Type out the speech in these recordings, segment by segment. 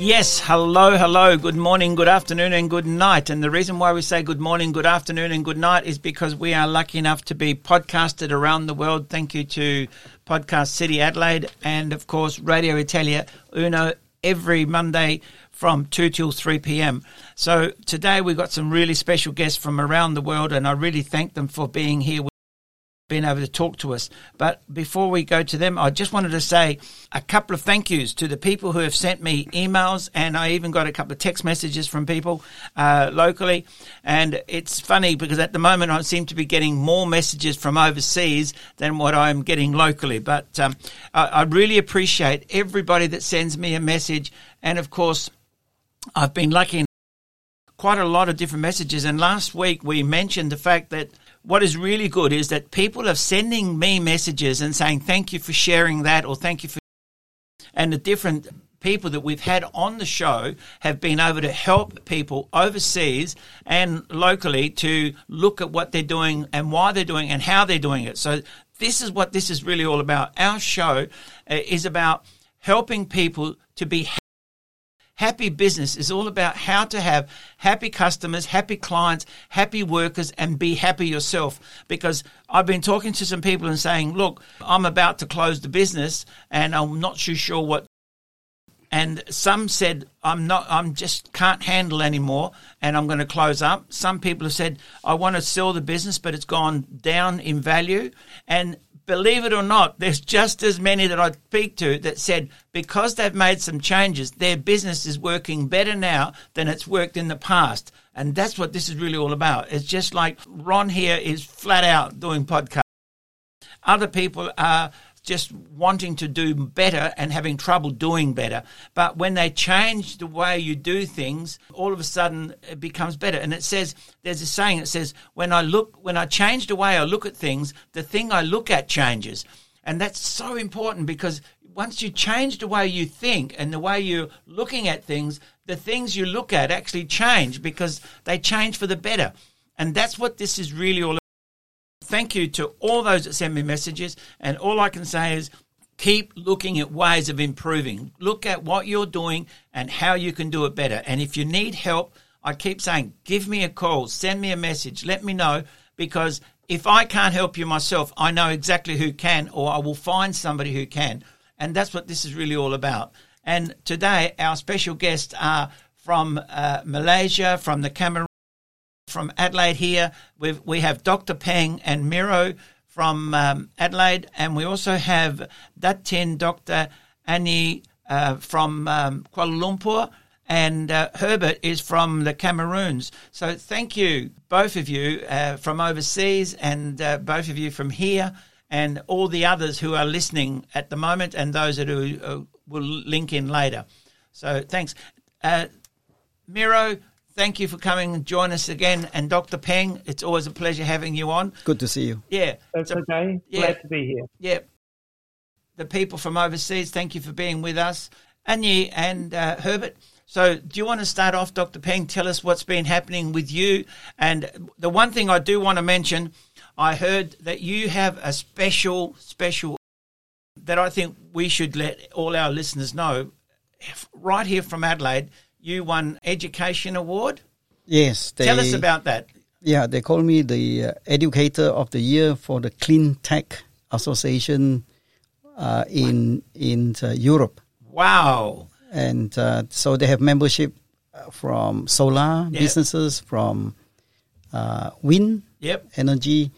Yes, hello, hello, good morning, good afternoon, and good night. And the reason why we say good morning, good afternoon, and good night is because we are lucky enough to be podcasted around the world. Thank you to Podcast City Adelaide and, of course, Radio Italia Uno every Monday from 2 till 3 p.m. So today we've got some really special guests from around the world, and I really thank them for being here being able to talk to us. But before we go to them, I just wanted to say a couple of thank yous to the people who have sent me emails, and I even got a couple of text messages from people uh, locally. And it's funny because at the moment I seem to be getting more messages from overseas than what I'm getting locally. But um, I, I really appreciate everybody that sends me a message, and of course, I've been lucky. In quite a lot of different messages, and last week we mentioned the fact that what is really good is that people are sending me messages and saying thank you for sharing that or thank you for and the different people that we've had on the show have been able to help people overseas and locally to look at what they're doing and why they're doing and how they're doing it. So this is what this is really all about. Our show uh, is about helping people to be Happy business is all about how to have happy customers, happy clients, happy workers, and be happy yourself. Because I've been talking to some people and saying, look, I'm about to close the business and I'm not too sure what. And some said, I'm not, I'm just can't handle anymore and I'm going to close up. Some people have said, I want to sell the business, but it's gone down in value. And believe it or not, there's just as many that I speak to that said because they've made some changes, their business is working better now than it's worked in the past. And that's what this is really all about. It's just like Ron here is flat out doing podcasts. Other people are just wanting to do better and having trouble doing better. But when they change the way you do things, all of a sudden it becomes better. And it says, there's a saying that says, when I look, when I change the way I look at things, the thing I look at changes. And that's so important because once you change the way you think and the way you're looking at things, the things you look at actually change because they change for the better. And that's what this is really all thank you to all those that send me messages. And all I can say is keep looking at ways of improving. Look at what you're doing and how you can do it better. And if you need help, I keep saying, give me a call, send me a message, let me know because if I can't help you myself, I know exactly who can, or I will find somebody who can. And that's what this is really all about. And today, our special guests are from uh, Malaysia, from the Cameroon from Adelaide here. We've, we have Dr. Peng and Miro from um, Adelaide, and we also have Datin Dr. Annie uh, from um, Kuala Lumpur, and uh, Herbert is from the Cameroons. So thank you, both of you uh, from overseas, and uh, both of you from here, and all the others who are listening at the moment, and those that who, uh, will link in later. So thanks. Uh, Miro, thank you for coming and join us again. And Dr. Peng, it's always a pleasure having you on. Good to see you. Yeah. That's so, okay. Yeah. Glad to be here. Yeah. The people from overseas, thank you for being with us. Aini and uh, Herbert. So, do you want to start off, Dr. Peng? Tell us what's been happening with you. And the one thing I do want to mention, I heard that you have a special, special that I think we should let all our listeners know. Right here from Adelaide, you won Education Award. Yes. They, Tell us about that. Yeah, they call me the uh, Educator of the Year for the Clean Tech Association uh, in in uh, Europe. Wow! And uh, so they have membership uh, from solar yep. businesses, from uh, wind yep. energy,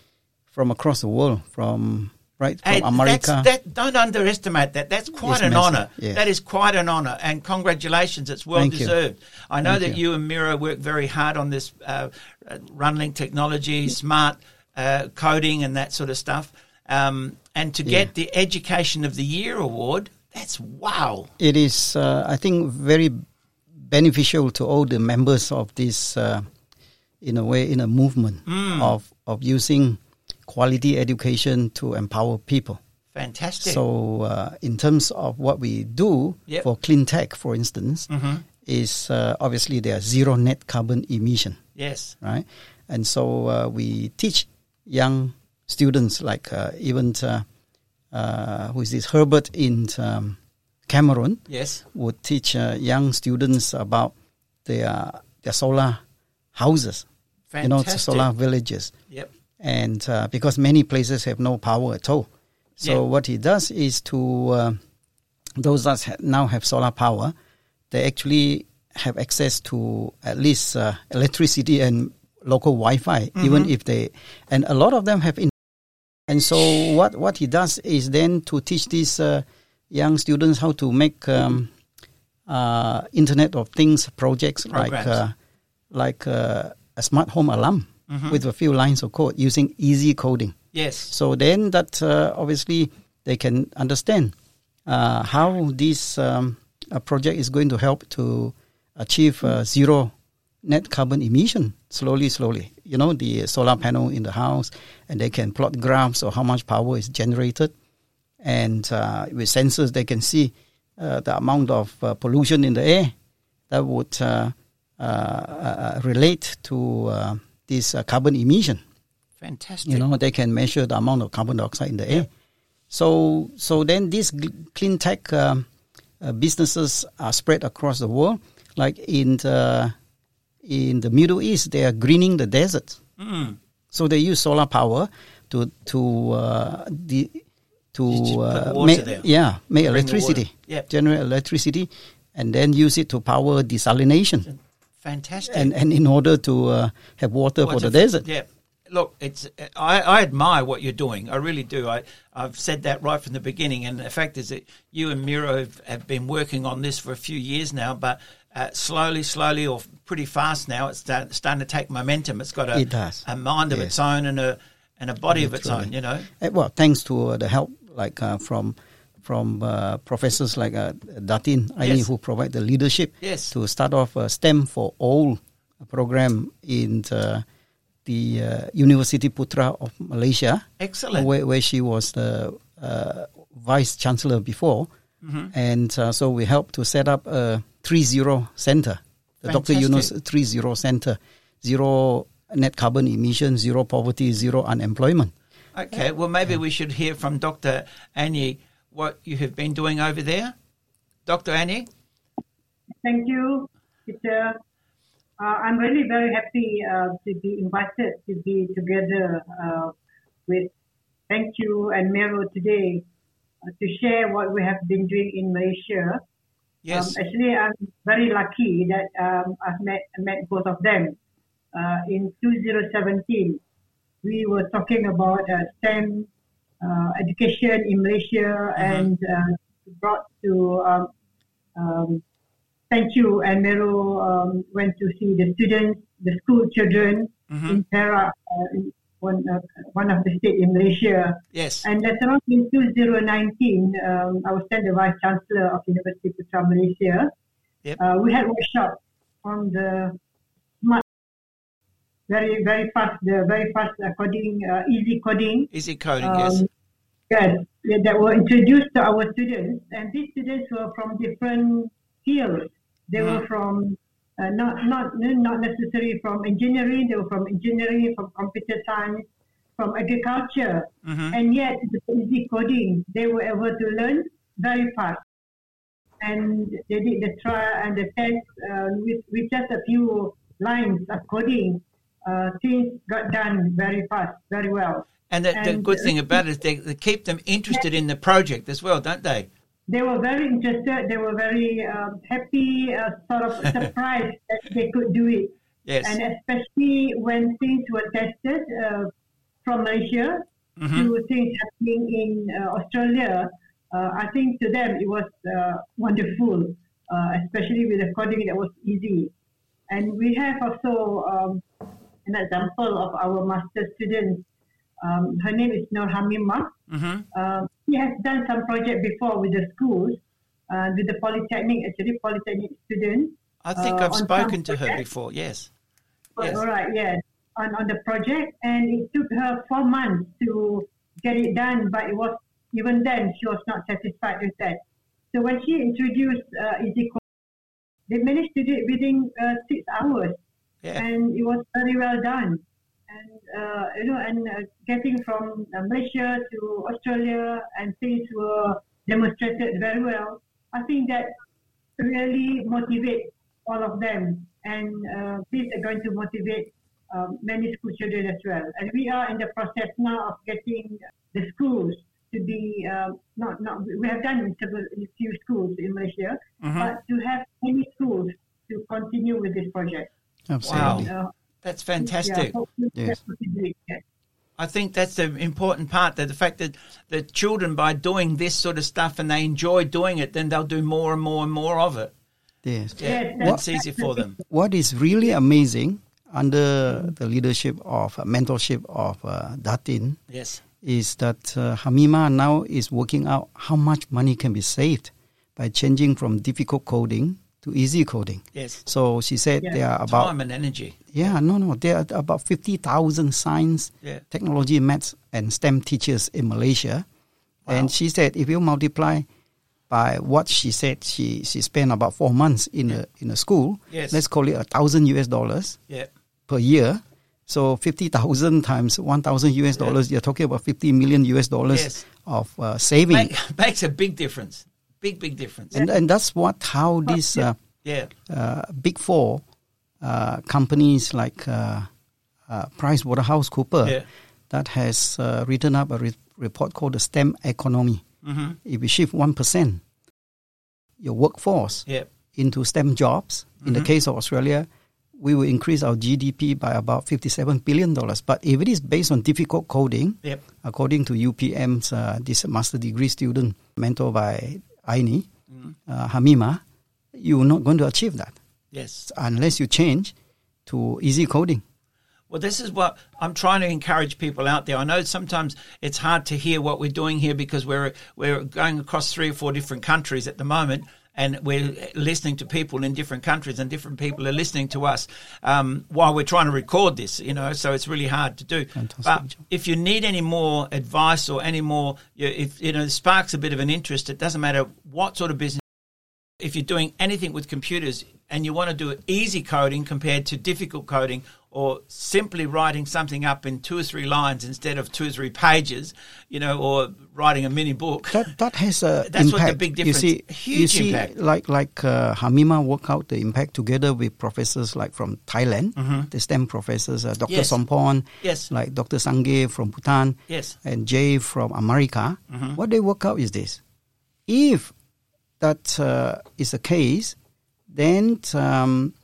from across the world, from right? From America. That, don't underestimate that. That's quite an honour. Yes. That is quite an honour, and congratulations. It's well Thank deserved. You. I know Thank that you. you. and Mira work very hard on this uh, Runlink technology, smart uh, coding, and that sort of stuff. Um, and to get yeah. the Education of the Year award, that's wow. It is, uh, I think, very beneficial to all the members of this, uh, in a way, in a movement mm. of of using quality education to empower people. Fantastic. So, uh, in terms of what we do Yep. for clean tech, for instance, Mhm. is uh, obviously there are zero net carbon emission, yes. right? And so uh, we teach young students, like uh, even uh, uh, who is this Herbert in um, Cameroon, Yes. would teach uh, young students about their their solar houses, Fantastic. you know, solar villages Yep. And uh, because many places have no power at all. So Yeah. what he does is to uh, those that ha- now have solar power, they actually have access to at least uh, electricity and local Wi-Fi, even if they, and a lot of them have. In- and so what what he does is then to teach these uh, young students how to make um, uh, Internet of Things projects like Programs. uh, like uh, a smart home alarm with a few lines of code using easy coding. Yes. So then that uh, obviously they can understand uh, how this um, project is going to help to achieve uh, zero net carbon emission slowly, slowly. You know, the solar panel in the house, and they can plot graphs of how much power is generated. And uh, with sensors, they can see uh, the amount of uh, pollution in the air that would uh, uh, uh, relate to uh, this uh, carbon emission Fantastic. you know they can measure the amount of carbon dioxide in the air so so then these clean tech um, uh, businesses are spread across the world like in the in the middle east they are greening the desert. Mm. so they use solar power to to uh, the to Just to put uh, make yeah make Bring electricity. Yep. generate electricity and then use it to power desalination Fantastic. and and in order to uh, have water for the it- desert Yeah. Look, it's I, I admire what you're doing. I really do. I, I've said that right from the beginning. And the fact is that you and Miro have, have been working on this for a few years now, but uh, slowly, slowly, or pretty fast now, it's start, starting to take momentum. It's got a, It does. a mind of Yes. its own and a and a body of its own. You know. Uh, well, thanks to uh, the help like uh, from from uh, professors like uh, Datin Aini Yes. who provide the leadership Yes. to start off a STEM for all program in the, the uh, University Putra of Malaysia, Excellent. where, where she was the uh, vice chancellor before, Mm-hmm. and uh, so we helped to set up a three zero center, the Dr. Yunus Fantastic. three zero center, zero net carbon emissions, zero poverty, zero unemployment. Okay. Well, maybe we should hear from Dr. Annie what you have been doing over there. Dr. Annie? Thank you, teacher. Uh, I'm really very happy uh, to be invited to be together uh, with Thank you and Mero today uh, to share what we have been doing in Malaysia. Yes. Um, actually, I'm very lucky that um, I've met met both of them. Uh, in 2017, we were talking about uh, STEM uh, education in Malaysia and uh, brought to um, um, thank you and Mero um, went to see the students, the school children in Perak, uh, in one, uh, one of the state in Malaysia. yes. And later on in 2019, um, I was then the Vice Chancellor of University Putra Malaysia. Yep. Uh, we had workshops on the very, very fast, the very fast coding, uh, easy coding. Easy coding, yes. Um, Yes, yeah, that were introduced to our students, and these students were from different fields. They were from uh, not not not necessarily from engineering. They were from engineering, from computer science, from agriculture, and yet with easy coding, they were able to learn very fast. And they did the trial and the test uh, with with just a few lines of coding. Uh, things got done very fast, very well. And the, the good thing about it is they, they keep them interested in the project as well, don't they? they were very interested. They were very um, happy, uh, sort of surprised that they could do it. Yes. And especially when things were tested uh, from Malaysia to things happening in uh, Australia, uh, I think to them it was uh, wonderful, uh, especially with the coding that was easy. And we have also um, an example of our master student. Um, her name is Nur Hamimah. hmm Uh, he has done some project before with the schools, uh, with the polytechnic, actually polytechnic students. I think Uh, I've spoken to her before, yes. But, Yes. All right, yes. on, on the project, and it took her four months to get it done. But it was even then she was not satisfied with that. So when she introduced uh, Easy Code, they managed to do it within uh, six hours, Yeah. and it was very well done. And uh, you know, and uh, getting from uh, Malaysia to Australia, and things were demonstrated very well. I think that really motivate all of them, and uh, this is going to motivate um, many school children as well. And we are in the process now of getting the schools to be uh, not not we have done in several few schools in Malaysia, but to have many schools to continue with this project. Absolutely. Uh, That's fantastic. hopefully Yes. that's what we do, yes. I think that's the important part that the fact that the children, by doing this sort of stuff and they enjoy doing it, then they'll do more and more and more of it. Yes. Yeah, Yes, it's easy for them. What is really amazing under the leadership of uh, mentorship of uh, Datin Yes. is that uh, Hamimah now is working out how much money can be saved by changing from difficult coding to easy coding. Yes. So she said Yeah. there are about Time and energy. yeah no no there are about fifty thousand science, Yeah. technology, maths, and STEM teachers in Malaysia, Wow. and she said if you multiply by what she said she she spent about four months in a in a school. Yes. Let's call it a thousand US dollars Yeah. per year. So fifty thousand times one thousand US Yeah. dollars, you're talking about fifty million US dollars Yes. of uh, saving, Make, makes a big difference. Big, big difference. and and that's what how these uh, yeah. uh, big four uh, companies like uh, uh, Price Waterhouse Cooper Yeah. that has uh, written up a re- report called the STEM economy. Mm-hmm. If you shift one percent your workforce Yeah. into STEM jobs, in the Mhm. case of Australia, we will increase our GDP by about fifty-seven billion dollars. But if it is based on difficult coding, Yep. according to UPM's uh, this master degree student mentored by Aini, Mhm. uh, Hamimah, you're not going to achieve that Yes. unless you change to easy coding. Well, this is what I'm trying to encourage people out there. I know sometimes it's hard to hear what we're doing here because we're we're going across three or four different countries at the moment, and we're listening to people in different countries, and different people are listening to us um, while we're trying to record this. You know, so it's really hard to do. Fantastic But if you need any more advice or any more, if you know, sparks a bit of an interest, it doesn't matter what sort of business if you're doing anything with computers and you want to do easy coding compared to difficult coding or simply writing something up in two or three lines instead of two or three pages, you know, or writing a mini book. That that has a That's what the big difference. You see, huge you see, impact. like like uh, Hamimah work out the impact together with professors like from Thailand, the STEM professors, uh, Dr. Mm-hmm. Yes. Sompon, Yes. like Dr. Sangye from Bhutan, Yes. and Jay from America. Mm-hmm. What they work out is this: if that uh, is the case, then um,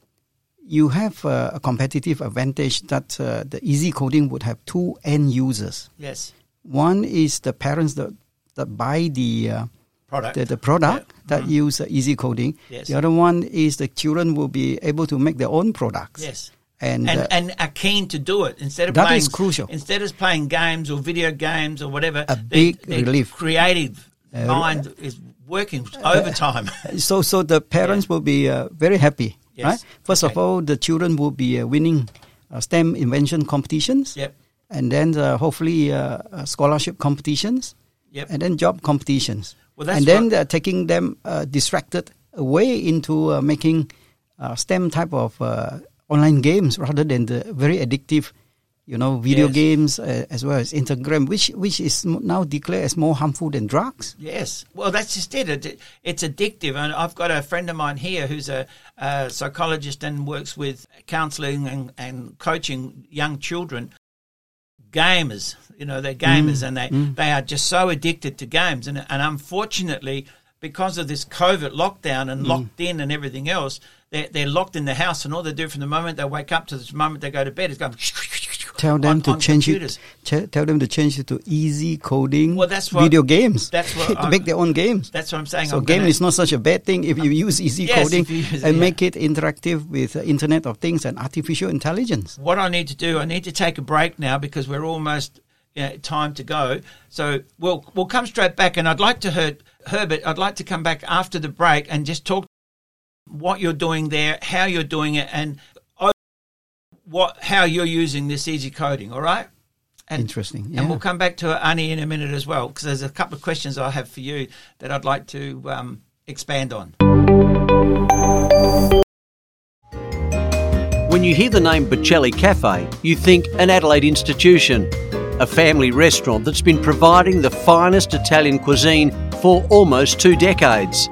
you have uh, a competitive advantage that uh, the easy coding would have two end users. Yes. One is the parents that that buy the uh, Product. the, the product Yeah. that Mhm. use uh, easy coding. Yes. The other one is the children will be able to make their own products. Yes. And, And, uh, and are keen to do it instead of That playing is crucial. Instead of playing games or video games or whatever, A they- big relief. Creative Uh, mind is working overtime. so so the parents will be uh, very happy. Yes. Right? First of all, the children will be uh, winning uh, STEM invention competitions. yep. And then uh, hopefully uh, uh, scholarship competitions. Yep. And then job competitions. Well, that's and then they're taking them uh, distracted away into uh, making uh, STEM type of uh, online games rather than the very addictive, you know, video Yes. games uh, as well as Instagram, which which is now declared as more harmful than drugs. Yes. Well, that's just it. it. It's addictive. And I've got a friend of mine here who's a, a psychologist and works with counseling and, and coaching young children. Gamers, you know, they're gamers mm. and they, mm. they are just so addicted to games. And, and unfortunately, because of this COVID lockdown and mm. locked in and everything else, they're, they're locked in the house and all they do from the moment they wake up to the moment they go to bed is go Tell them on- to on change computers. it. Ch- tell them to change it to easy coding. Well, that's what- video games. that's what to I'm- make their own games. That's what I'm saying. So I'm game gonna- is not such a bad thing if you use easy Yes, coding use- and yeah. make it interactive with uh, Internet of Things and artificial intelligence. what I need to do, I need to take a break now because we're almost you know, time to go. So we'll we'll come straight back, and I'd like to hear Herbert. I'd like to come back after the break and just talk what you're doing there, how you're doing it, and what how you're using this easy coding. All right. And, Interesting. Yeah. And we'll come back to Aini in a minute as well, because there's a couple of questions I have for you that I'd like to um, expand on. When you hear the name Bocelli Cafe, you think an Adelaide institution, a family restaurant that's been providing the finest Italian cuisine for almost two decades.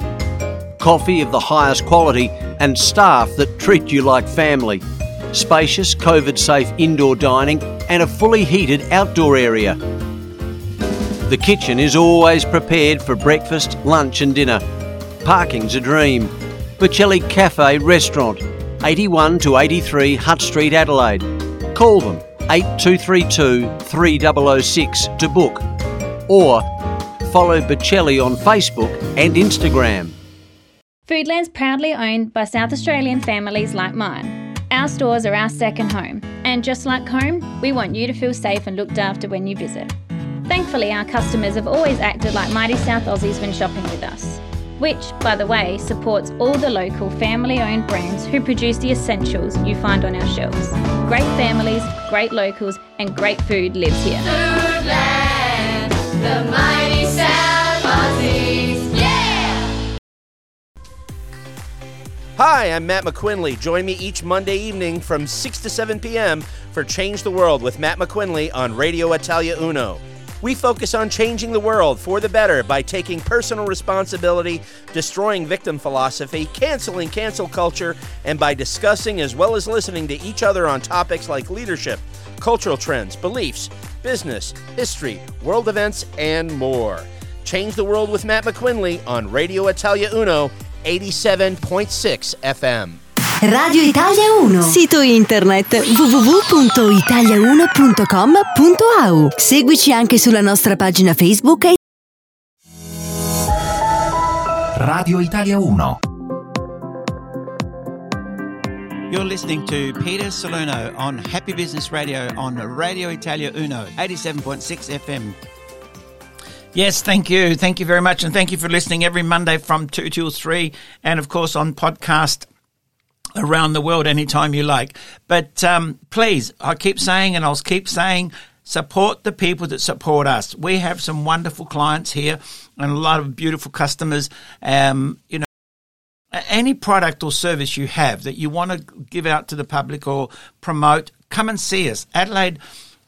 Coffee of the highest quality and staff that treat you like family. Spacious, COVID safe indoor dining and a fully heated outdoor area. The kitchen is always prepared for breakfast, lunch, and dinner. Parking's a dream. Bocelli Cafe Restaurant, 81 to 83 Hutt Street, Adelaide. Call them 8232 3006 to book or follow Bocelli on Facebook and Instagram. Foodland's proudly owned by South Australian families like mine. Our stores are our second home, and just like home, we want you to feel safe and looked after when you visit. Thankfully, our customers have always acted like mighty South Aussies when shopping with us, which, by the way, supports all the local family owned brands who produce the essentials you find on our shelves. Great families, great locals, and great food lives here. Foodland, Hi, I'm Matt McQuinley. Join me each Monday evening from 6 to 7 p.m. for Change the World with Matt McQuinley on Radio Italia Uno. We focus on changing the world for the better by taking personal responsibility, destroying victim philosophy, canceling cancel culture, and by discussing as well as listening to each other on topics like leadership, cultural trends, beliefs, business, history, world events, and more. Change the World with Matt McQuinley on Radio Italia Uno 87.6 FM. Radio Italia 1. Sito internet www.italia1.com.au. Seguici anche sulla nostra pagina Facebook e Radio Italia 1. You're listening to Peter Salerno on Happy Business Radio on Radio Italia Uno, 87.6 FM. Yes, thank you. Thank you very much. And thank you for listening every Monday from 2 till 3. And of course on podcast around the world anytime you like. But um, please, I keep saying and I'll keep saying, support the people that support us. We have some wonderful clients here and a lot of beautiful customers. Um, you know, any product or service you have that you want to give out to the public or promote, come and see us. Adelaide,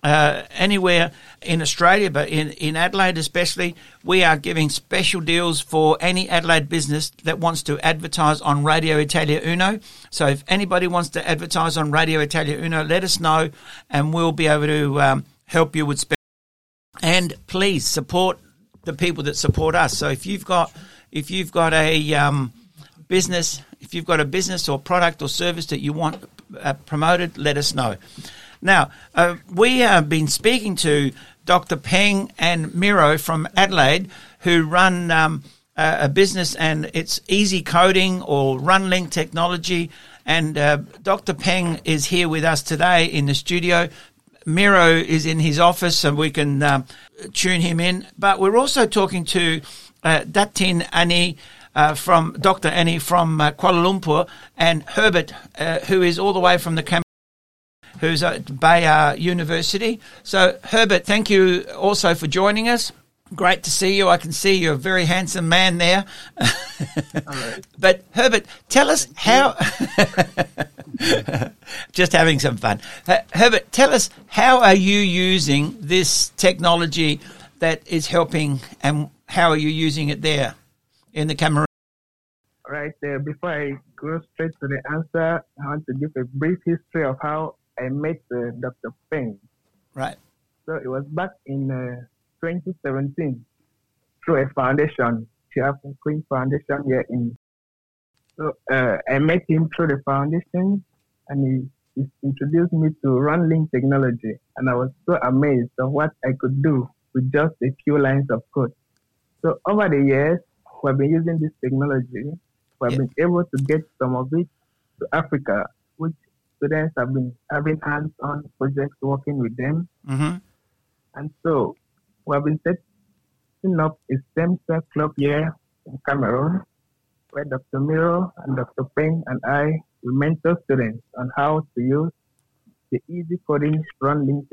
uh, anywhere in Australia, but in, in Adelaide especially, we are giving special deals for any Adelaide business that wants to advertise on Radio Italia Uno. So if anybody wants to advertise on Radio Italia Uno, let us know and we'll be able to um, help you with. Spe- and please support the people that support us. So if you've got if you've got a um, business, if you've got a business or product or service that you want uh, promoted, let us know. Now, uh, we have been speaking to Dr. Peng and Miro from Adelaide, who run um, a, a business and it's easy coding or RunLink technology. And uh, Dr. Peng is here with us today in the studio. Miro is in his office, so we can um, tune him in. But we're also talking to uh, Datin Aini, uh, from Dr. Annie from uh, Kuala Lumpur and Herbert, uh, who is all the way from the Cam- who's at Buea University. So, Herbert, thank you also for joining us. Great to see you. I can see you're a very handsome man there. but Herbert, tell us how. Just having some fun. Herbert, tell us how are you using this technology that is helping, and how are you using it there in the Cameroon? Right. Uh, before I go straight to the answer, I want to give a brief history of how I met uh, Dr. Peng. Right. So it was back in uh, 2017 through a foundation, Chiaf Queen Foundation here in. So uh, I met him through the foundation, and he, he introduced me to RunLink technology, and I was so amazed of what I could do with just a few lines of code. So over the years, we've been using this technology. We've Yeah. been able to get some of it to Africa, students have been having hands-on projects working with them. Mm-hmm. And so we have been setting up a STEM cell club here in Cameroon, where Dr. Miro and Dr. Peng and I we mentor students on how to use the easy coding run link,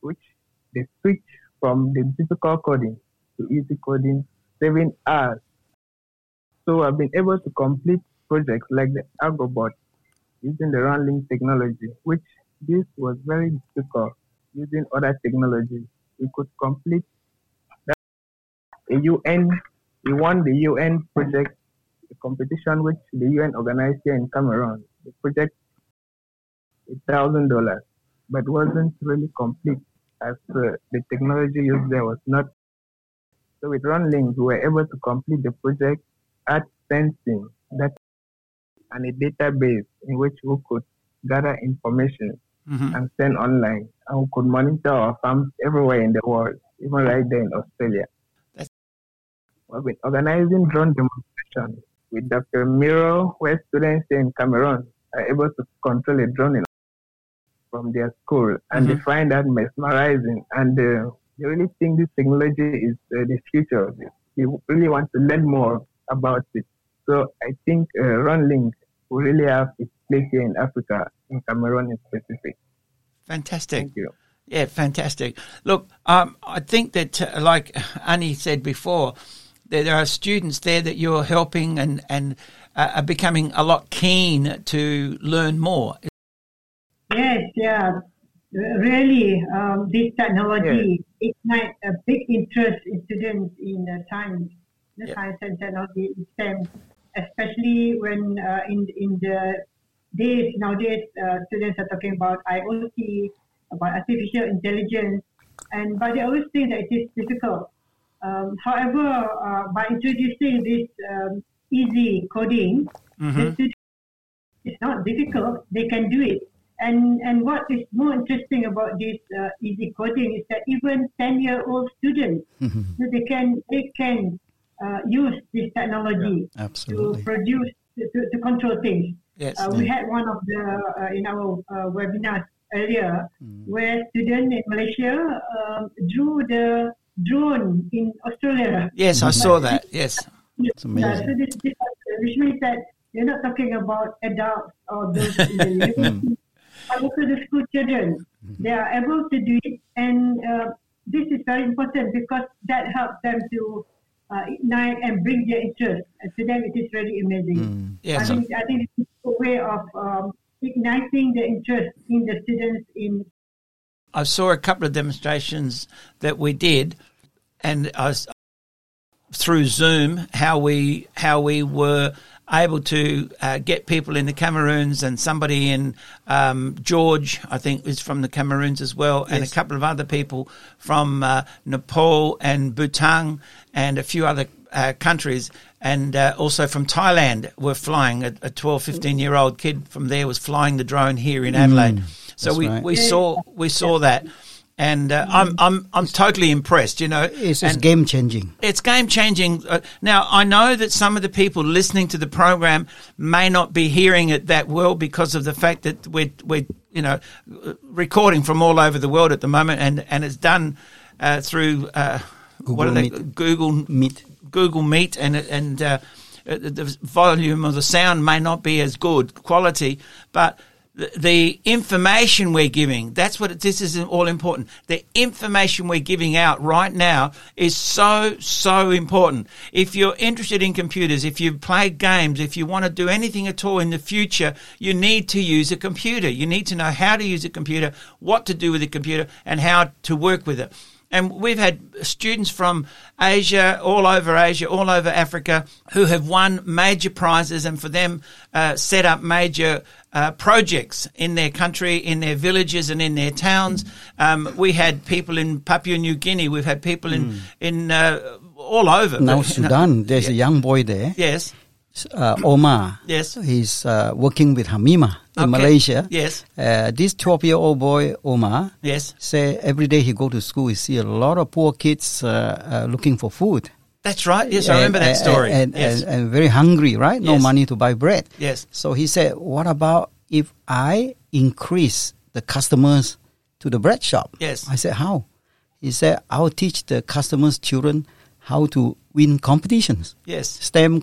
which they switch from the difficult coding to easy coding, saving hours. So I've been able to complete projects like the AgroBot using the Runlink technology, which this was very difficult using other technologies. We could complete that a UN, we won the UN project, the competition which the UN organized here in Cameroon. The project, thousand dollars, but wasn't really complete as uh, the technology used there was not. So with Runlink, we were able to complete the project at sensing that and a database in which we could gather information Mhm. and send online. And we could monitor our farms everywhere in the world, even right there in Australia. That's- We've been organizing drone demonstrations with Dr. Miro, where students in Cameroon are able to control a drone in, from their school, and they Mhm. find that mesmerizing. And uh, they really think this technology is uh, the future of it. They really want to learn more about it. So I think uh, Runlink will really have its place here in Africa, in Cameroon in specific. Fantastic. Thank you. Yeah, fantastic. Look, um, I think that, uh, like Annie said before, that there are students there that you're helping and and uh, are becoming a lot keen to learn more. Yes, yeah. Really, um, this technology ignite a big interest in students in uh, science, the Yeah. science and technology in STEM, especially when uh, in in the days nowadays uh, students are talking about IoT, about artificial intelligence, and but they always think that it is difficult. Um, however, uh, by introducing this um, easy coding, the students it's not difficult. They can do it. And and what is more interesting about this uh, easy coding is that even ten year old students, so they can they can uh, use this technology to produce to, to, to control things. Yes. Uh, we had one of the uh, in our uh, webinars earlier where students in Malaysia um, drew the drone in Australia. Yes, I saw that. Yes. It's Yeah, amazing. so this, this, which means that you're not talking about adults or those in the university, but also the school children. They are able to do it, and uh, this is very important because that helps them to uh, ignite and bring their interest. And to them, it is really amazing. I Yes. think I think it's a way of um, igniting the interest in the students in I saw a couple of demonstrations that we did, and I was, through Zoom how we how we were able to uh, get people in the Cameroons and somebody in um, George, I think, is from the Cameroons as well, and a couple of other people from uh, Nepal and Bhutan and a few other uh, countries. And uh, also from Thailand were flying. A, a 12, 15 year old kid from there was flying the drone here in Adelaide. so we, right. we saw we saw that, and uh, I'm I'm I'm totally impressed. You know, It's, it's game changing. it's game changing. Uh, now, I know that some of the people listening to the program may not be hearing it that well because of the fact that we're, we're you know, recording from all over the world at the moment and, and it's done uh, through uh, what are Google they? Meet. Google Meet. Google Meet and and uh, the volume of the sound may not be as good quality, but the, information we're giving, that's what this is all important. The information we're giving out right now is so, so important. If you're interested in computers, if you play games, if you want to do anything at all in the future, you need to use a computer. You need to know how to use a computer, what to do with a computer, and how to work with it. And we've had students from Asia, all over Asia, all over Africa, who have won major prizes and for them uh, set up major uh, projects in their country, in their villages, and in their towns. Um, we had people in Papua New Guinea. We've had people in in uh, all over. Now But, you know- Sudan, there's a young boy there, Yes. Uh, Omar. Yes. He's uh, working with Hamimah in Okay. Malaysia. Yes. Uh, this 12 year old boy, Omar, Yes. say every day he go to school, he see a lot of poor kids uh, uh, looking for food. That's right. Yes, I remember that story. And, yes. and, and very hungry, right? No Yes. money to buy bread. yes. So he said, what about if I increase the customers to the bread shop? Yes. I said, how? He said, I'll teach the customers' children how to win competitions, Yes. STEM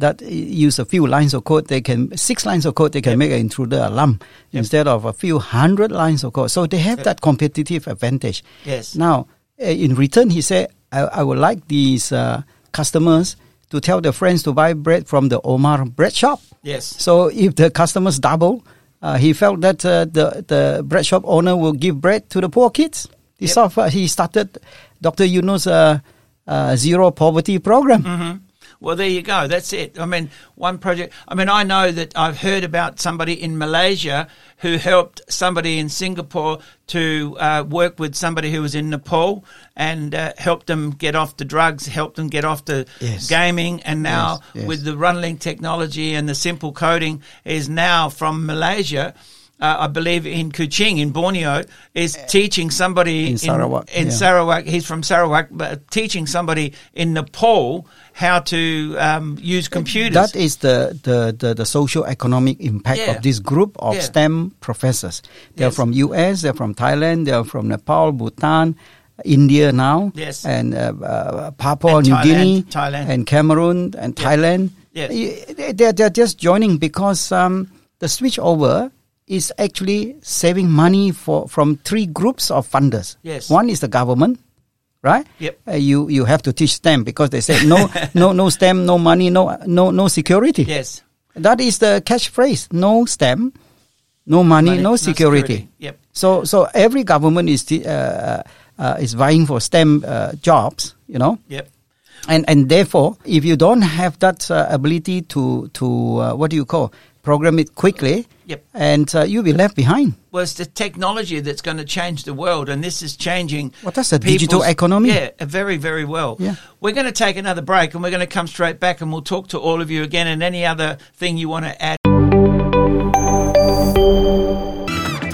that use a few lines of code, they can six lines of code, they can make an intruder alarm instead of a few hundred lines of code. So they have that competitive advantage. Yes. Now, uh, in return, he said, I, I would like these uh, customers to tell their friends to buy bread from the Omar bread shop. Yes. So if the customers double, uh, he felt that uh, the the bread shop owner will give bread to the poor kids. He Yep. uh, he started Dr. Yunus' uh, uh, zero poverty program. hmm Well, there you go. That's it. I mean, one project. I mean, I know that I've heard about somebody in Malaysia who helped somebody in Singapore to uh, work with somebody who was in Nepal and uh, helped them get off the drugs, helped them get off the Yes. gaming, and now Yes, yes. with the Runlink technology and the simple coding is now from Malaysia. Uh, I believe in Kuching in Borneo is teaching somebody In Sarawak, in yeah. Sarawak. He's from Sarawak, but teaching somebody in Nepal how to um, use computers. That is the, the, the, the social economic impact Yeah. of this group of Yeah. STEM professors. They're Yes. from US, they're from Thailand, they're from Nepal, Bhutan, India now, Yes. and uh, uh, Papua And New Thailand, Guinea, Thailand. and Cameroon, and Thailand. Yes. They- They're, they're just joining because um, the switch over is actually saving money for from three groups of funders. Yes. One is the government, right? Yep. Uh, you you have to teach STEM because they say no no no STEM, no money, no no no security. yes, That is the catchphrase. No STEM, no money, Money, no no security. security. Yep. So so every government is the, uh, uh, is vying for STEM uh, jobs. You know. yep, And and therefore, if you don't have that uh, ability to to uh, what do you call program it quickly, Yep. and uh, you'll be left behind. well, it's the technology that's going to change the world, and this is changing. What Well, that's a digital economy. Yeah, very, very well. Yeah. We're going to take another break, and we're going to come straight back, and we'll talk to all of you again, and any other thing you want to add.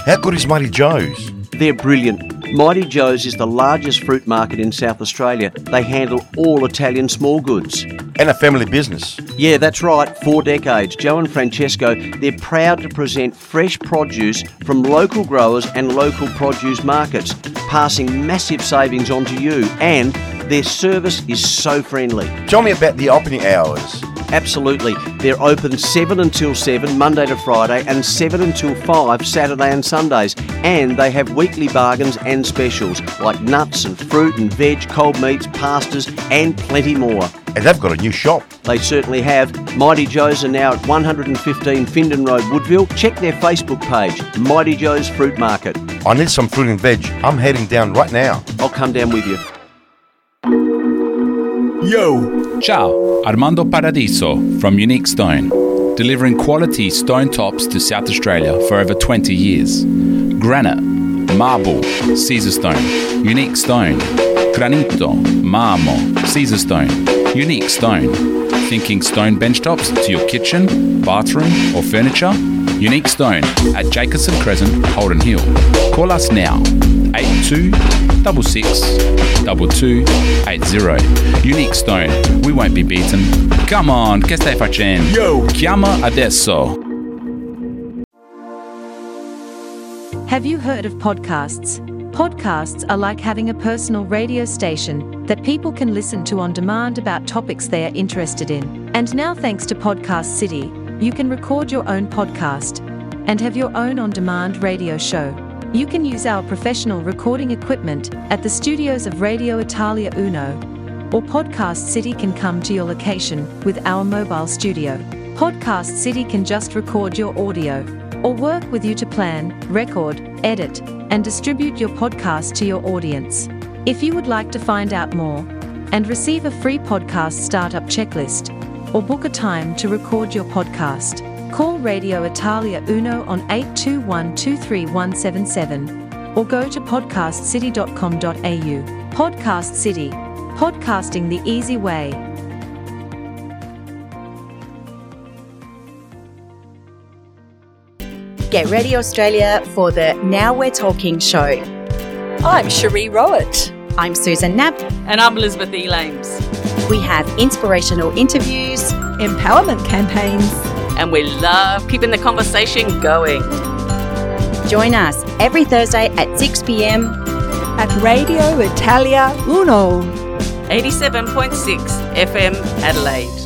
How good is Mighty Joe's? They're brilliant. Mighty Joe's is the largest fruit market in South Australia. They handle all Italian small goods. And a family business. Yeah, that's right, four decades. Joe and Francesco, they're proud to present fresh produce from local growers and local produce markets, passing massive savings on to you. And their service is so friendly. Tell me about the opening hours. Absolutely. They're open 7 until 7, Monday to Friday, and 7 until 5, Saturday and Sundays. And they have weekly bargains and specials like nuts and fruit and veg, cold meats, pastas, and plenty more. And they've got a new shop. They certainly have. Mighty Joe's are now at 115 Findon Road, Woodville. Check their Facebook page, Mighty Joe's Fruit Market. I need some fruit and veg. I'm heading down right now. I'll come down with you. Yo! Ciao, Armando Paradiso from Unique Stone, delivering quality stone tops to South Australia for over 20 years. Granite, marble, Caesar stone, unique stone, granito, marmo, Caesar stone, unique stone. Thinking stone benchtops to your kitchen, bathroom, or furniture? Unique Stone at Jacobson Crescent, Holden Hill. Call us now 82 66 2280. Unique Stone, we won't be beaten. Come on, che stai facendo? Yo! Chiama adesso. Have you heard of podcasts? Podcasts are like having a personal radio station that people can listen to on demand about topics they are interested in. And now, thanks to Podcast City, you can record your own podcast and have your own on demand radio show. You can use our professional recording equipment at the studios of Radio Italia Uno, or Podcast City can come to your location with our mobile studio. Podcast City can just record your audio or work with you to plan, record, edit, and distribute your podcast to your audience. If you would like to find out more and receive a free podcast startup checklist or book a time to record your podcast, call Radio Italia Uno on 821 23177 or go to podcastcity.com.au. Podcast City. Podcasting the easy way. Get ready, Australia, for the Now We're Talking show. I'm Cherie Rowett. I'm Susan Knapp. And I'm Elizabeth Elames. We have inspirational interviews, empowerment campaigns, and we love keeping the conversation going. Join us every Thursday at 6 pm at Radio Italia Uno, 87.6 FM Adelaide.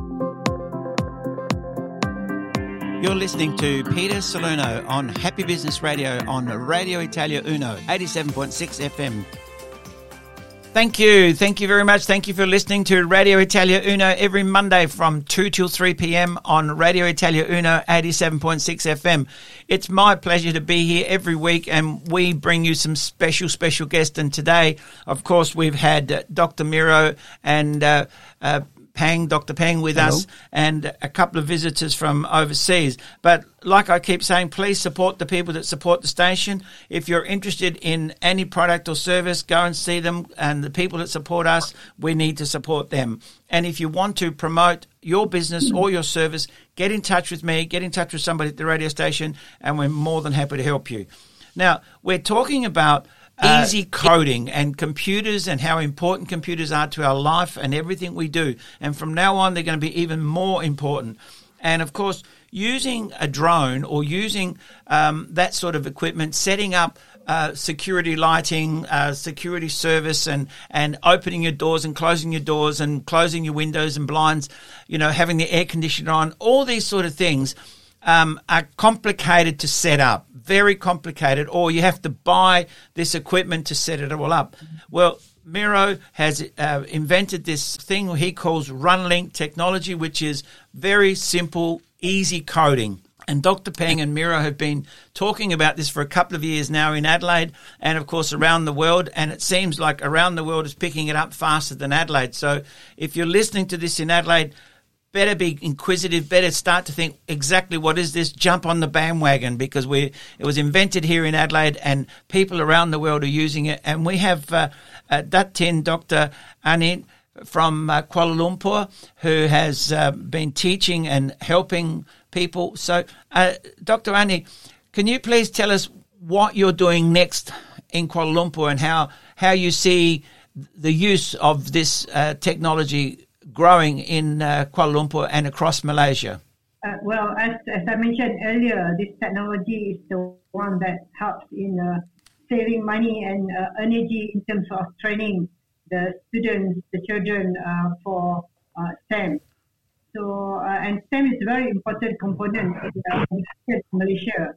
You're listening to Peter Salerno on Happy Business Radio on Radio Italia Uno, 87.6 FM. Thank you. Thank you very much. Thank you for listening to Radio Italia Uno every Monday from 2 till 3 p.m. on Radio Italia Uno 87.6 FM. It's my pleasure to be here every week and we bring you some special, special guests. And today, of course, we've had Dr. Miro and uh, uh, Pang, Dr. Pang with Hello. us and a couple of visitors from overseas. But like I keep saying, please support the people that support the station. If you're interested in any product or service, go and see them. And the people that support us, we need to support them. And if you want to promote your business or your service, get in touch with me, get in touch with somebody at the radio station, and we're more than happy to help you. Now, we're talking about Uh, easy coding and computers and how important computers are to our life and everything we do. And from now on, they're going to be even more important. And of course, using a drone or using um, that sort of equipment, setting up uh, security lighting, uh, security service, and and opening your doors and closing your doors and closing your windows and blinds, you know, having the air conditioner on, all these sort of things um, are complicated to set up, very complicated, or you have to buy this equipment to set it all up. Well, Miro has uh, invented this thing he calls RunLink technology, which is very simple, easy coding. And Dr. Peng and Miro have been talking about this for a couple of years now in Adelaide and, of course, around the world. And it seems like around the world is picking it up faster than Adelaide. So if you're listening to this in Adelaide, better be inquisitive, better start to think exactly what is this, jump on the bandwagon because we it was invented here in Adelaide and people around the world are using it. And we have uh, uh, Datin Dr. Aini from uh, Kuala Lumpur who has uh, been teaching and helping people. So, uh, Dr. Aini, can you please tell us what you're doing next in Kuala Lumpur and how, how you see the use of this uh, technology growing in uh, Kuala Lumpur and across Malaysia? Uh, well, as, as I mentioned earlier, this technology is the one that helps in uh, saving money and uh, energy in terms of training the students, the children uh, for uh, STEM. So, and STEM is a very important component in Malaysia.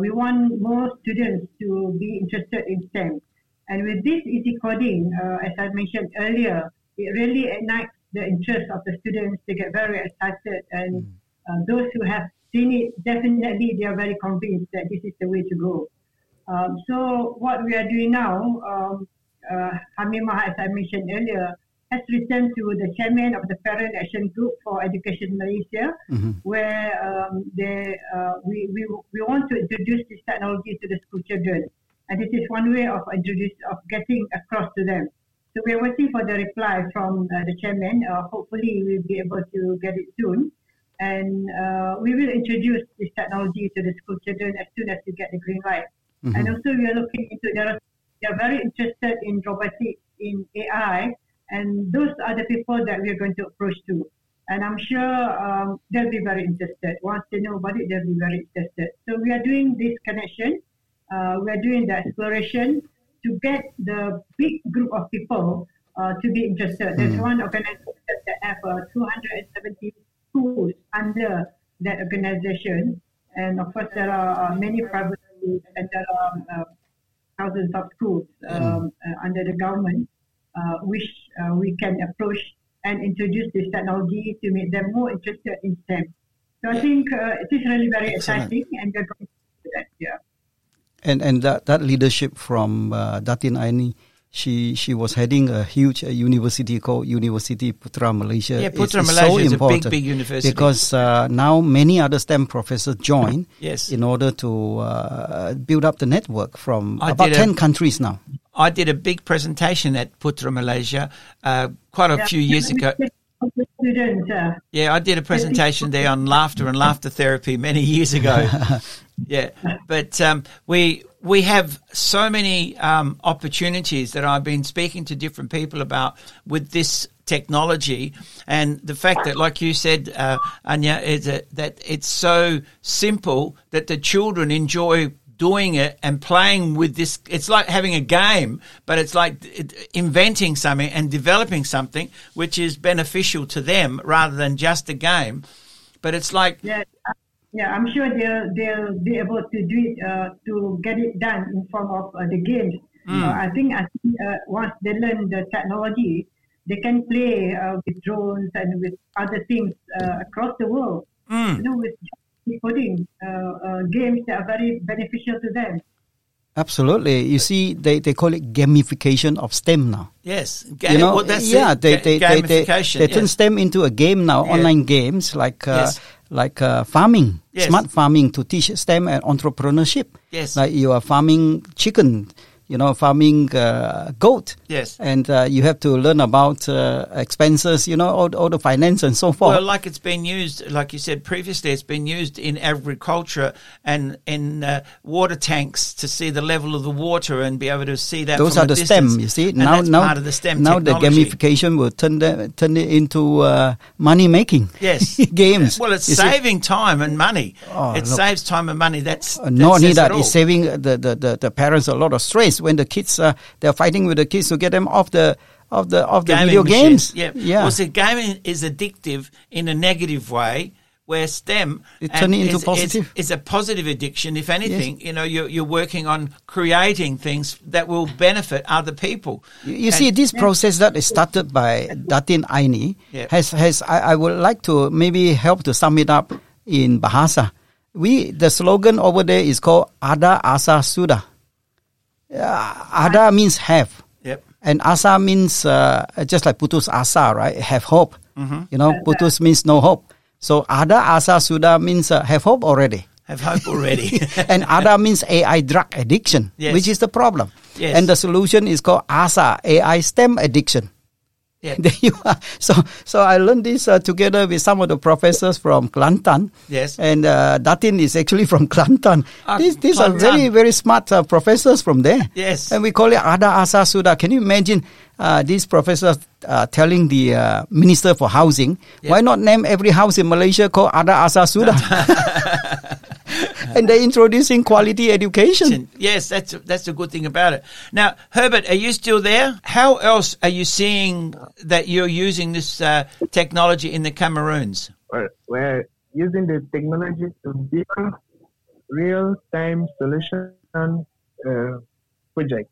We want more students to be interested in STEM. And with this easy coding, as I mentioned earlier, it really ignites the interest of the students. They get very excited, and uh, those who have seen it, definitely they are very convinced that this is the way to go. Um, so what we are doing now, um, uh, Hamimah, as I mentioned earlier, has written to the chairman of the Parent Action Group for Education Malaysia, Mhm. where um, they, uh, we, we, we want to introduce this technology to the school children. And this is one way of introduce, of getting across to them. So we're waiting for the reply from uh, the chairman. Uh, hopefully we'll be able to get it soon. And uh, we will introduce this technology to the school children as soon as we get the green light. Mhm. And also we are looking into, they are, they are very interested in robotics, in AI, and those are the people that we are going to approach to. And I'm sure um, they'll be very interested. Once they know about it, they'll be very interested. So we are doing this connection. Uh, we are doing the exploration to get the big group of people uh, to be interested. There's Mm. one organization that have uh, 270 schools under that organization. And of course, there are uh, many private schools and there are uh, thousands of schools um, uh, under the government, uh, which uh, we can approach and introduce this technology to make them more interested in STEM. So I think uh, it is really very Excellent. exciting, and we're going to do that. Yeah. And and that, that leadership from uh, Datin Aini, she she was heading a huge uh, university called University Putra Malaysia. Yeah, Putra it's Malaysia so is a big, big university. because uh, now many other STEM professors join Yes. in order to uh, build up the network from I about did a- ten countries now. I did a big presentation at Putra Malaysia uh, quite a Yeah, few years ago. say- of the students. Uh, Yeah, I did a presentation there on laughter and laughter therapy many years ago. yeah, but um, we we have so many um, opportunities that I've been speaking to different people about with this technology, and the fact that, like you said, uh, Anya, is that, that it's so simple that the children enjoy doing it and playing with this it's like having a game but it's like inventing something and developing something which is beneficial to them rather than just a game but it's like yeah, yeah, I'm sure they'll they'll be able to do it uh, to get it done in form of uh, the games. Mm. Uh, I think I think uh, once they learn the technology, they can play uh, with drones and with other things uh, across the world. Mm. You know, with coding uh, uh, games that are very beneficial to them. Absolutely. You see, they, they call it gamification of STEM now. yes you know, well, that's yeah, it. they, Ga- they, they, they, gamification, they turn yes. STEM into a game now, Yeah. online games like uh, Yes. like uh, farming, Yes. smart farming to teach STEM and entrepreneurship. Yes. Like you are farming chicken, you know, farming uh, goat. Yes. And uh, you have to learn about uh, expenses, you know, all, all the finance and so forth. Well, like it's been used, like you said previously, it's been used in agriculture and in uh, water tanks to see the level of the water and be able to see that. Those are the distance. STEM, you see. And now, that's now, part of the STEM now technology. the gamification will turn the, turn it into uh, money making. Yes. games. Well, it's You see. saving time and money. Oh, it look. saves time and money. That's, Uh, that not only that, it's saving the, the, the, the parents a lot of stress when the kids uh, they're fighting with the kids to get them off the of the of the Gaming video machines. games. Yeah. yeah. Well, see, gaming is addictive in a negative way. Where STEM It turn it into is, positive. Is, is a positive addiction. If anything, you know, you're, you're working on creating things that will benefit other people. You, you see, this process that is started by Datin Aini Yeah. has has I, I would like to maybe help to sum it up in Bahasa. We the slogan over there is called Ada Asa Sudah. Uh, Ada means have. Yep. And asa means uh, just like putus asa, right? Have hope. Mhm. You know, putus means no hope. So ada asa sudah means uh, have hope already. Have hope already. and ada means AI drug addiction, Yes. which is the problem. Yes. And the solution is called ASA, AI STEM addiction. Yeah. There you are. So, so I learned this uh, together with some of the professors from Kelantan. Yes. And uh, Datin is actually from Kelantan. Ah, these these are very, very smart uh, professors from there. Yes. And we call it Ada Asa Sudah. Can you imagine uh, these professors uh, telling the uh, Minister for Housing, Yeah. why not name every house in Malaysia called Ada Asa Sudah? and they're introducing quality education. Yes, that's that's a good thing about it. Now, Herbert, are you still there? How else are you seeing that you're using this uh, technology in the Cameroons? We're, we're using the technology to build real-time solution uh, projects.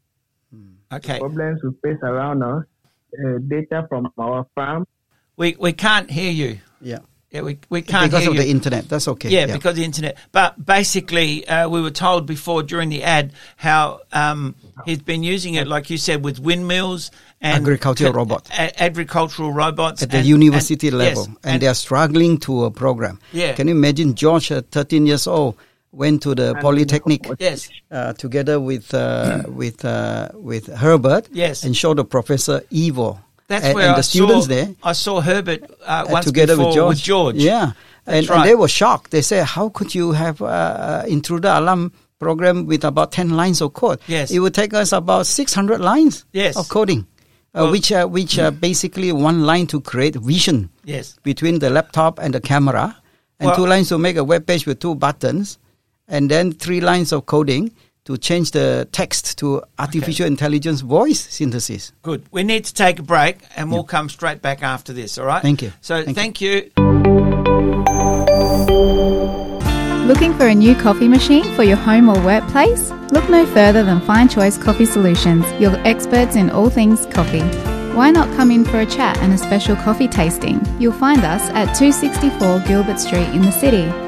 Okay. Problems we face around us, uh, data from our farm. We we can't hear you. Yeah. Yeah, we, we can't because hear of you. the internet. That's okay. Yeah, because of the internet. But basically, uh, we were told before during the ad how um, he's been using it, like you said, with windmills and Agricultural robots. a- agricultural robots at the and- university and- level, yes, and, they are struggling to a program. Yeah. Can you imagine George, uh, 13 years old, went to the polytechnic Yes. uh, together with uh, with uh, with Herbert Yes. and showed the professor Evo That's and, where and I the students saw, there I saw Herbert uh, uh, once together before with George. Yeah, and, right. and they were shocked. They said, "How could you have uh, intruder alarm program with about 10 lines of code? Yes. it would take us about 600 lines Yes. of coding." Uh, Well- which uh, which uh, basically one line to create vision Yes. between the laptop and the camera, and Well- two lines to make a web page with two buttons, and then three lines of coding to change the text to artificial intelligence voice synthesis. Good. We need to take a break, and we'll come straight back after this. All right. Thank you. So Thank thank, you. Looking for a new coffee machine for your home or workplace? Look no further than Fine Choice Coffee Solutions, your experts in all things coffee. Why not come in for a chat and a special coffee tasting? You'll find us at 264 Gilbert Street in the city.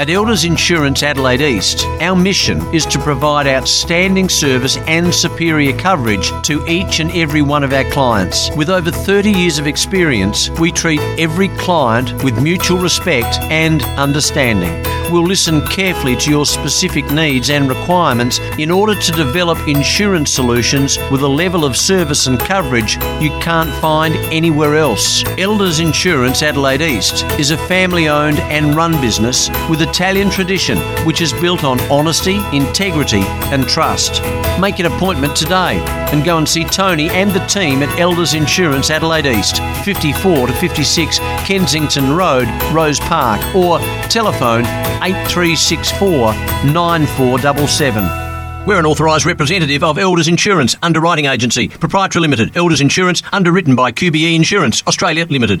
At Elders Insurance Adelaide East, our mission is to provide outstanding service and superior coverage to each and every one of our clients. With over 30 years of experience, we treat every client with mutual respect and understanding. We'll listen carefully to your specific needs and requirements in order to develop insurance solutions with a level of service and coverage you can't find anywhere else. Elders Insurance Adelaide East is a family owned and run business with Italian tradition which is built on honesty, integrity, and trust. Make an appointment today and go and see Tony and the team at Elders Insurance Adelaide East, 54 to 56 Kensington Road, Rose Park, or telephone 8364 9477. We're an authorised representative of Elders Insurance Underwriting Agency, Proprietary Limited, Elders Insurance, underwritten by QBE Insurance, Australia Limited.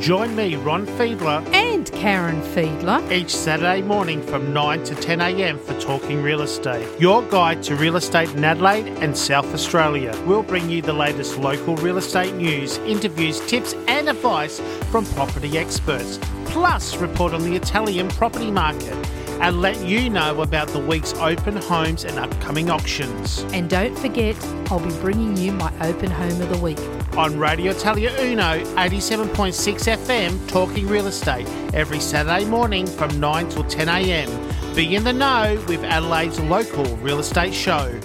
Join me, Ron Fiedler, and Karen Fiedler each Saturday morning from 9 to 10 a.m. for Talking Real Estate, your guide to real estate in Adelaide and South Australia. We'll bring you the latest local real estate news, interviews, tips, and advice from property experts, plus report on the Italian property market and let you know about the week's open homes and upcoming auctions. And don't forget, I'll be bringing you my open home of the week. On Radio Italia Uno, 87.6 FM, Talking Real Estate, every Saturday morning from 9 till 10 a.m. Be in the know with Adelaide's local real estate show.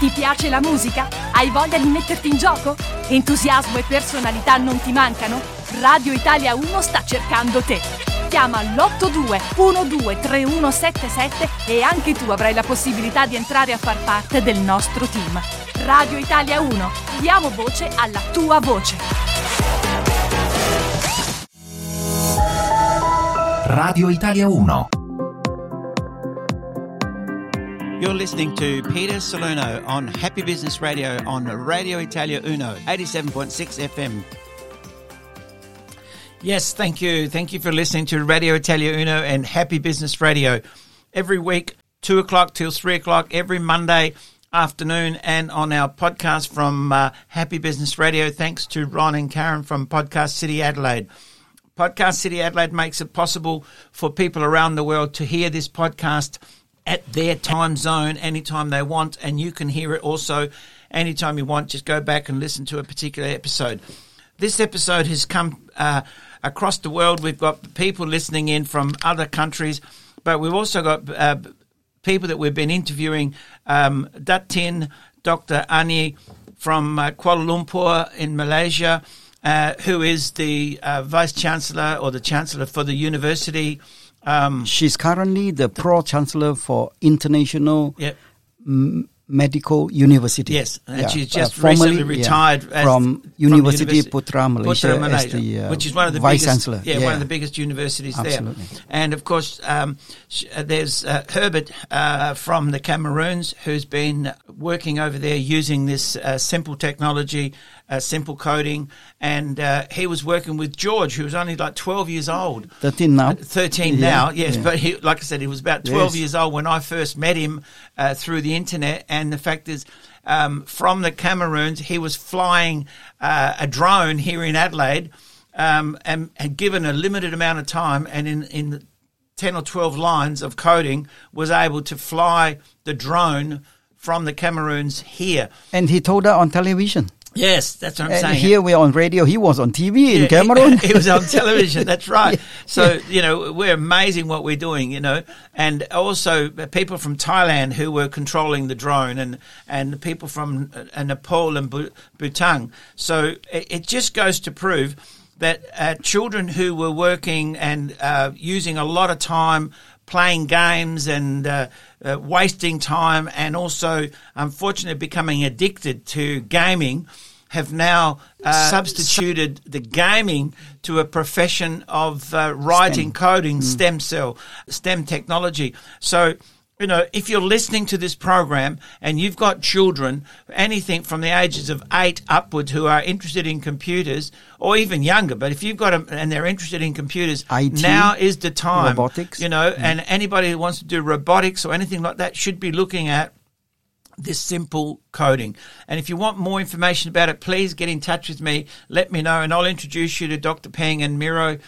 Ti piace la musica? Hai voglia di metterti in gioco? Entusiasmo e personalità non ti mancano? Radio Italia 1 sta cercando te. Chiama l'82 123177 e anche tu avrai la possibilità di entrare a far parte del nostro team. Radio Italia 1, diamo voce alla tua voce. Radio Italia 1. You're listening to Peter Salerno on Happy Business Radio on Radio Italia Uno, 87.6 FM. Yes, thank you. Thank you for listening to Radio Italia Uno and Happy Business Radio. Every week, 2 o'clock till 3 o'clock, every Monday afternoon, and on our podcast from uh, Happy Business Radio. Thanks to Ron and Karen from Podcast City Adelaide. Podcast City Adelaide makes it possible for people around the world to hear this podcast at their time zone anytime they want, and you can hear it also anytime you want. Just go back and listen to a particular episode. This episode has come uh, across the world. We've got people listening in from other countries, but we've also got uh, people that we've been interviewing. Um, Datin, Dr. Aini from uh, Kuala Lumpur in Malaysia, uh, who is the uh, Vice Chancellor or the Chancellor for the university. Um, She's currently the Pro Chancellor for International Yep. M- Medical University. Yes, and Yeah, she's uh, just formerly, recently yeah, retired as- from from University University- Putra Malaysia, Putra, Malaysia, the uh, which is one of the Vice biggest, Chancellor. Yeah, one of the biggest universities Absolutely. there. And of course, um, sh- uh, there's uh, Herbert uh, from the Cameroons who's been working over there using this uh, simple technology, uh, simple coding, and uh, he was working with George, who was only like 12 years old. 13 now. 13 Yeah, now, yes, yeah. but he, like I said, he was about 12 Yes. years old when I first met him uh, through the internet. And the fact is, um, from the Cameroons, he was flying uh, a drone here in Adelaide um, and had given a limited amount of time and in, in 10 or 12 lines of coding was able to fly the drone from the Cameroons here. And he told her on television. Yes, that's what I'm And saying. here we're on radio. He was on TV Yeah, in Cameroon. He, was on television. That's right. Yeah, So you know we're amazing what we're doing. You know, and also people from Thailand who were controlling the drone, and and the people from uh, Nepal and Bhutan. So it, it just goes to prove that uh, children who were working and uh, using a lot of time playing games and uh, uh, wasting time, and also unfortunately becoming addicted to gaming have now uh, substituted the gaming to a profession of uh, writing, coding, stem cell, STEM technology. So, you know, if you're listening to this program and you've got children, anything from the ages of eight upwards who are interested in computers or even younger, but if you've got them and they're interested in computers, IT, now is the time. robotics. You know, and anybody who wants to do robotics or anything like that should be looking at this simple coding. And if you want more information about it, please get in touch with me. Let me know, and I'll introduce you to Dr. Peng and Miro,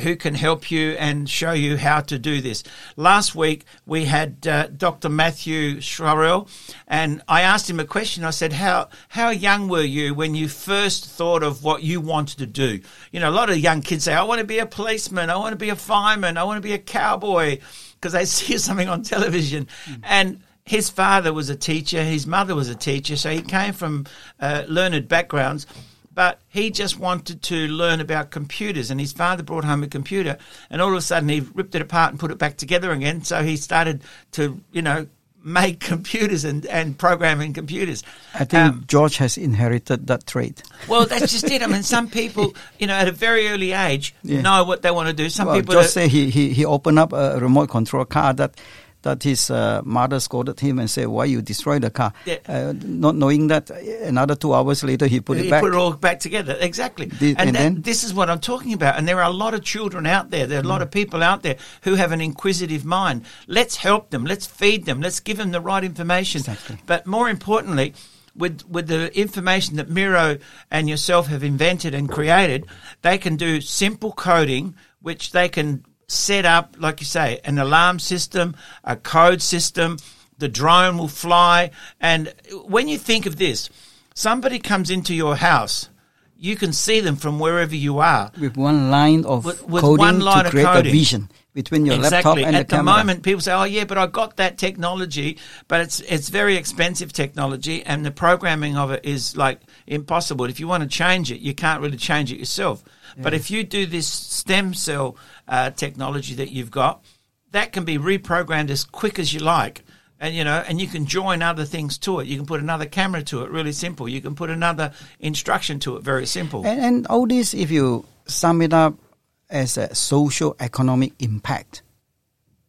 who can help you and show you how to do this. Last week we had uh, Dr. Matthew Schwarrell, and I asked him a question. I said, "How how young were you when you first thought of what you wanted to do?" You know, a lot of young kids say, "I want to be a policeman. I want to be a fireman. I want to be a cowboy," because they see something on television, and his father was a teacher, his mother was a teacher, so he came from uh, learned backgrounds. But he just wanted to learn about computers, and his father brought home a computer, and all of a sudden he ripped it apart and put it back together again. So he started to, you know, make computers and, and programming computers. I think George has inherited that trait. Well, that's just it. I mean, some people, you know, at a very early age, Yeah. know what they want to do. Some well, people just say he, he, he opened up a remote control car that that his uh, mother scolded him and said, "Why you destroy the car?" Yeah. Uh, not knowing that, another two hours later he put he it back. put it all back together. Exactly. The- and and that- then? this is what I'm talking about. And there are a lot of children out there. There are a lot Mm. of people out there who have an inquisitive mind. Let's help them. Let's feed them. Let's give them the right information. Exactly. But more importantly, with with the information that Miro and yourself have invented and created, they can do simple coding, which they can set up, like you say, an alarm system, a code system. The drone will fly, and when you think of this, somebody comes into your house, you can see them from wherever you are. with one line of With- with coding one line to of create a vision between your exactly. laptop and At the the moment, people say, "Oh, yeah, but I got that technology, but it's it's very expensive technology, and the programming of it is like impossible. If you want to change it, you can't really change it yourself. But if you do this stem cell uh, technology that you've got, that can be reprogrammed as quick as you like." And you know, and you can join other things to it. You can put another camera to it, really simple. You can put another instruction to it, very simple. And, and all this, if you sum it up as a social economic impact,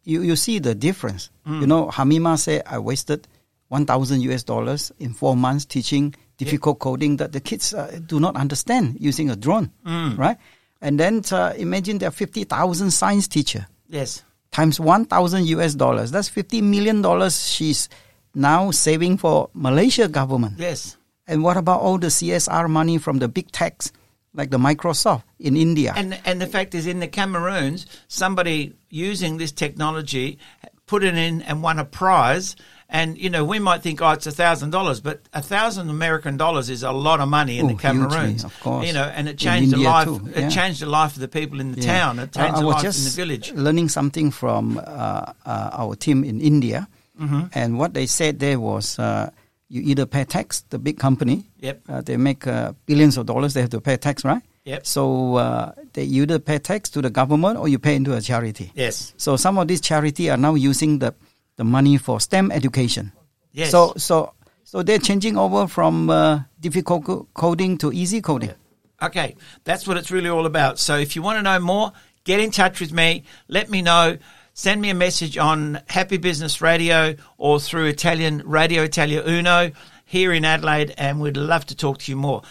you, you see the difference. Mm. You know, Hamimah said, I wasted 1,000 US dollars in four months teaching difficult coding that the kids uh, do not understand using a drone, Mm. right? And then uh, imagine there are 50,000 science teacher Yes. times 1,000 US dollars. That's 50 million dollars she's now saving for Malaysia government. Yes. And what about all the CSR money from the big techs like the Microsoft in India? And and the fact is, in the Cameroons, somebody using this technology put it in and won a prize. And you know, we might think, oh, it's a thousand dollars, but a thousand American dollars is a lot of money in Oh, the Cameroons, hugely, of course. You know, and it In changed the life. too, It changed the life of the people in the Yeah. town. It changed I the life just in the village. Learning something from uh, uh, our team in India, Mhm. and what they said there was uh, you either pay tax, the big company, Yep. uh, they make uh, billions of dollars, they have to pay tax, right? Yep. So uh, they either pay tax to the government or you pay into a charity. Yes. So some of these charity are now using the, the money for STEM education. Yes. So so so they're changing over from uh, difficult co- coding to easy coding. Okay, that's what it's really all about. So if you want to know more, get in touch with me. Let me know. Send me a message on Happy Business Radio or through Italian Radio Italia Uno here in Adelaide, and we'd love to talk to you more.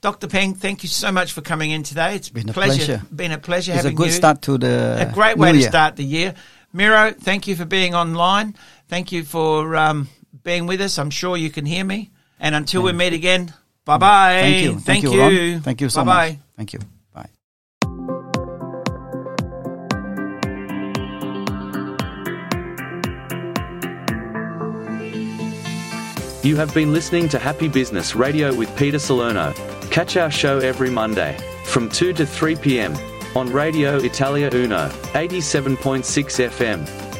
Dr. Peng, thank you so much for coming in today. It's Been a pleasure. pleasure. Been a pleasure It's a good you. start to the a great way to start the year. Miro, thank you for being online. Thank you for um, being with us. I'm sure you can hear me. And until we meet again, bye bye. Thank you. Thank, Thank you, you. Ron. Thank you so Bye-bye. much. Thank you. Bye. You have been listening to Happy Business Radio with Peter Salerno. Catch our show every Monday from 2 to 3 p.m. on Radio Italia Uno, 87.6 FM.